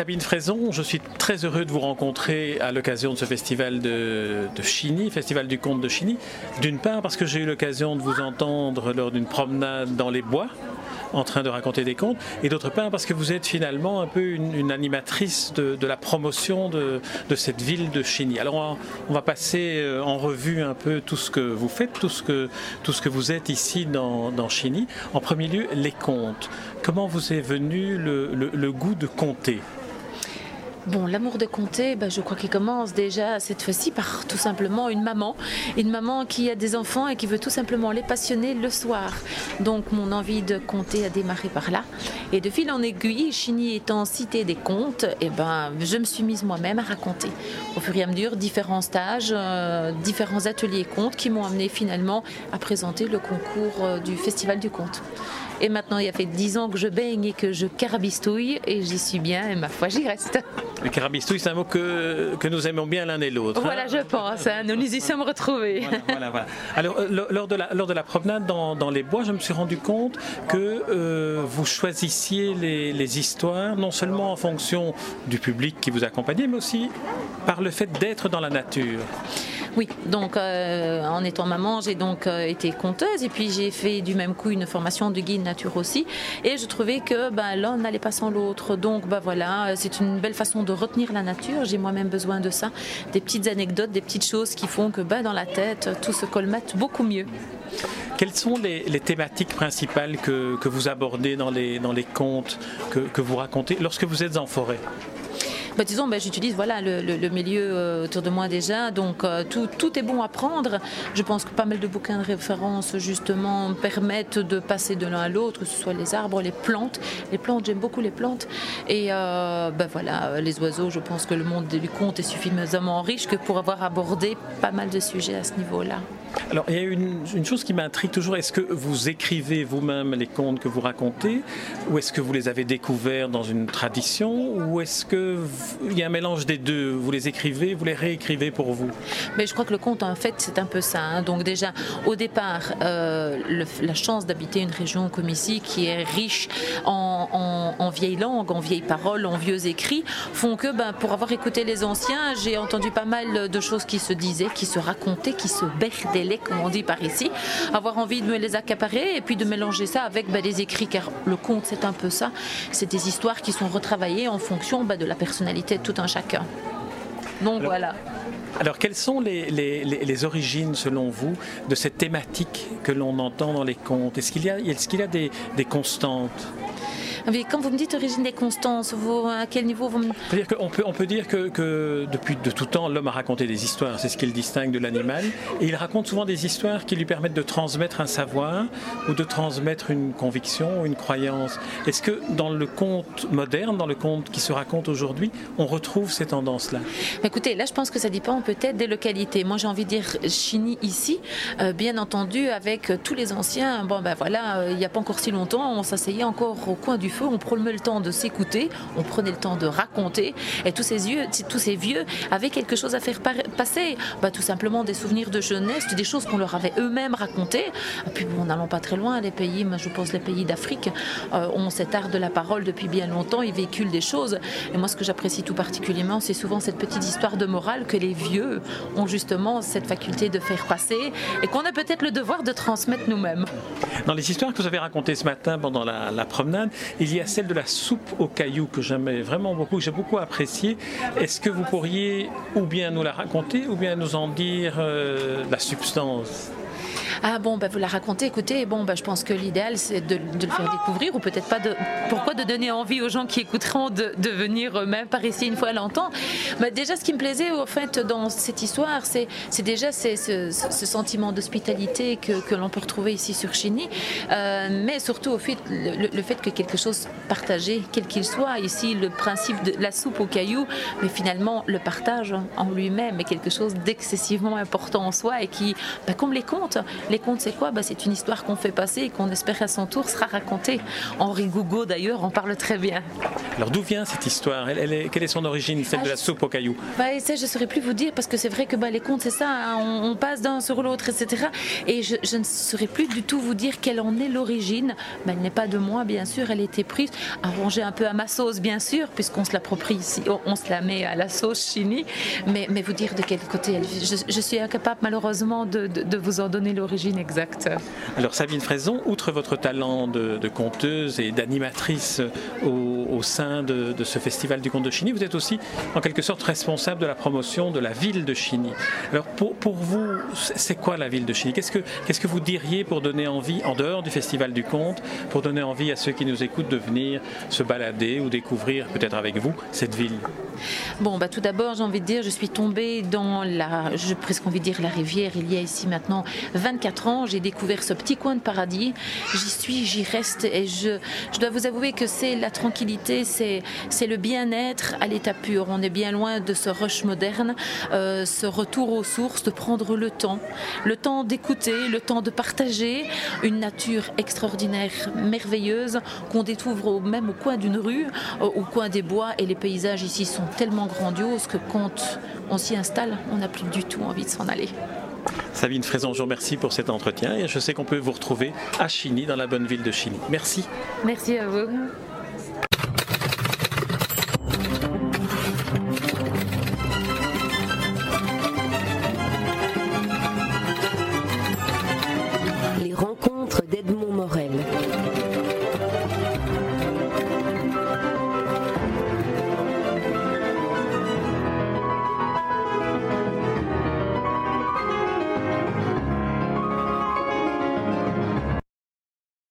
Sabine Fraison, je suis très heureux de vous rencontrer à l'occasion de ce festival de, de Chigny, Festival du Conte de Chigny. D'une part parce que j'ai eu l'occasion de vous entendre lors d'une promenade dans les bois en train de raconter des contes, et d'autre part parce que vous êtes finalement un peu une, animatrice de, la promotion de, cette ville de Chigny. Alors on va, passer euh, en revue un peu tout ce que vous faites, tout ce que, vous êtes ici dans, dans Chigny. En premier lieu, les contes. Comment vous est venu le goût de compter Bon, l'amour de compter, ben, je crois qu'il commence déjà cette fois-ci par tout simplement une maman. Une maman qui a des enfants et qui veut tout simplement les passionner le soir. Donc mon envie de compter a démarré par là. Et de fil en aiguille, Chigny étant cité des contes, eh ben, je me suis mise moi-même à raconter. Au fur et à mesure, différents stages, euh, différents ateliers contes qui m'ont amené finalement à présenter le concours euh, du Festival du conte. Et maintenant, il y a fait dix ans que je baigne et que je carabistouille et j'y suis bien et ma foi, j'y reste. Le carabistouille, c'est un mot que, que nous aimons bien l'un et l'autre. Voilà, je pense. Hein. nous nous y sommes retrouvés. Voilà, voilà, Alors, euh, lors, de la, lors de la promenade dans, dans, les bois, je me suis rendu compte que euh, vous choisissiez les, les histoires non seulement en fonction du public qui vous accompagnait, mais aussi par le fait d'être dans la nature. Oui, donc euh, en étant maman, j'ai donc euh, été conteuse et puis j'ai fait du même coup une formation de guide nature aussi. Et je trouvais que bah, l'un n'allait pas sans l'autre. Donc bah, voilà, c'est une belle façon de retenir la nature. J'ai moi-même besoin de ça. Des petites anecdotes, des petites choses qui font que bah, dans la tête, tout se colmate beaucoup mieux. Quelles sont les, thématiques principales que, vous abordez dans les, dans les contes que vous racontez lorsque vous êtes en forêt? Bah, j'utilise le, milieu euh, autour de moi déjà, donc euh, tout, est bon à prendre. Je pense que pas mal de bouquins de référence justement permettent de passer de l'un à l'autre, que ce soit les arbres, les plantes. Les plantes, j'aime beaucoup les plantes. Et euh, bah, voilà, les oiseaux, je pense que le monde du conte est suffisamment riche que pour avoir abordé pas mal de sujets à ce niveau-là. Alors, il y a une, chose qui m'intrigue toujours. Est-ce que vous écrivez vous-même les contes que vous racontez Ou est-ce que vous les avez découverts dans une tradition Ou est-ce qu'il y a un mélange des deux? Vous les écrivez, vous les réécrivez pour vous? Mais je crois que le conte, en fait, c'est un peu ça. Hein. Donc, déjà, au départ, euh, la chance d'habiter une région comme ici, qui est riche en, en, vieilles langues, en vieilles paroles, en vieux écrits, font que, ben, pour avoir écouté les anciens, j'ai entendu pas mal de choses qui se disaient, qui se racontaient, qui se berdaient comme on dit par ici, avoir envie de me les accaparer et puis de mélanger ça avec bah, des écrits, car le conte c'est un peu ça, c'est des histoires qui sont retravaillées en fonction bah, de la personnalité de tout un chacun. Donc voilà. Alors, quelles sont les, origines, selon vous, de cette thématique que l'on entend dans les contes? Est-ce qu'il y a, est qu'il y a des, des constantes? Quand vous me dites origine des constances, vous, à quel niveau vous me... dire on, peut, on peut dire que, depuis de tout temps, l'homme a raconté des histoires, c'est ce qui le distingue de l'animal, et il raconte souvent des histoires qui lui permettent de transmettre un savoir ou de transmettre une conviction ou une croyance. Est-ce que dans le conte moderne, dans le conte qui se raconte aujourd'hui, on retrouve ces tendances-là? Écoutez, là je pense que ça dépend peut-être des localités. Moi j'ai envie de dire Chini ici, euh, bien entendu avec tous les anciens, bon ben voilà, euh, il n'y a pas encore si longtemps, on s'asseyait encore au coin du feu, on prenait le temps de s'écouter, on prenait le temps de raconter, et tous ces, vieux avaient quelque chose à faire passer, bah, tout simplement des souvenirs de jeunesse, des choses qu'on leur avait eux-mêmes racontées. Puis bon, n'allons pas très loin, les pays, je pense les pays d'Afrique euh, ont cet art de la parole depuis bien longtemps, ils véhiculent des choses. Et moi, ce que j'apprécie tout particulièrement, c'est souvent cette petite histoire de morale que les vieux ont justement cette faculté de faire passer et qu'on a peut-être le devoir de transmettre nous-mêmes. Dans les histoires que vous avez racontées ce matin pendant la promenade, il y a celle de la soupe aux cailloux que j'aimais vraiment beaucoup, que j'ai beaucoup apprécié. Est-ce que vous pourriez ou bien nous la raconter ou bien nous en dire euh, la substance? Ah bon, bah, vous la racontez, écoutez, bon, bah, je pense que l'idéal c'est de, le faire découvrir ou peut-être pas de. Pourquoi de donner envie aux gens qui écouteront de, venir eux-mêmes par ici une fois à l'entendre bah, Déjà, ce qui me plaisait au fait dans cette histoire, c'est déjà ce, sentiment d'hospitalité que, que l'on peut retrouver ici sur Chigny, euh, mais surtout au fait, le, fait que quelque chose partagé, quel qu'il soit, ici le principe de la soupe aux cailloux, mais finalement le partage en lui-même est quelque chose d'excessivement important en soi et qui, bah, comme les contes, Les contes, c'est quoi? Bah, C'est une histoire qu'on fait passer et qu'on espère à son tour sera racontée. Henri Gougo, d'ailleurs, en parle très bien. Alors d'où vient cette histoire? Elle, est, Quelle est son origine, celle de la ah, soupe aux cailloux bah, Ça, je ne saurais plus vous dire parce que c'est vrai que bah, les contes, c'est ça, hein, on, passe d'un sur l'autre, etc. Et je, ne saurais plus du tout vous dire quelle en est l'origine. Mais elle n'est pas de moi, bien sûr, elle était prise, arrangée un peu à ma sauce, bien sûr, puisqu'on se l'approprie ici, on se la met à la sauce chini. Mais, mais vous dire de quel côté elle je, je suis incapable malheureusement de, vous en donner l'origine Alors Sabine Fraison, outre votre talent de, conteuse et d'animatrice au, sein de, ce festival du conte de Chigny, vous êtes aussi en quelque sorte responsable de la promotion de la ville de Chigny. Alors pour, pour vous, c'est quoi la ville de Chigny? Qu'est-ce que, qu'est-ce que vous diriez pour donner envie, en dehors du festival du conte, pour donner envie à ceux qui nous écoutent de venir se balader ou découvrir peut-être avec vous cette ville? Bon, bah, tout d'abord, j'ai envie de dire, je suis tombée dans la, je presque envie de dire la rivière il y a ici maintenant 24 ans. J'ai découvert ce petit coin de paradis. J'y suis, j'y reste et je, je dois vous avouer que c'est la tranquillité, c'est, c'est le bien-être à l'état pur. On est bien loin de ce rush moderne, euh, ce retour aux sources, de prendre le temps, le temps d'écouter, le temps de partager une nature extraordinaire, merveilleuse qu'on découvre même au coin d'une rue, au coin des bois et les paysages ici sont tellement grandiose que quand on s'y installe, on n'a plus du tout envie de s'en aller. Sabine Fraison, je vous remercie pour cet entretien et je sais qu'on peut vous retrouver à Chigny, dans la bonne ville de Chigny. Merci. Merci à vous.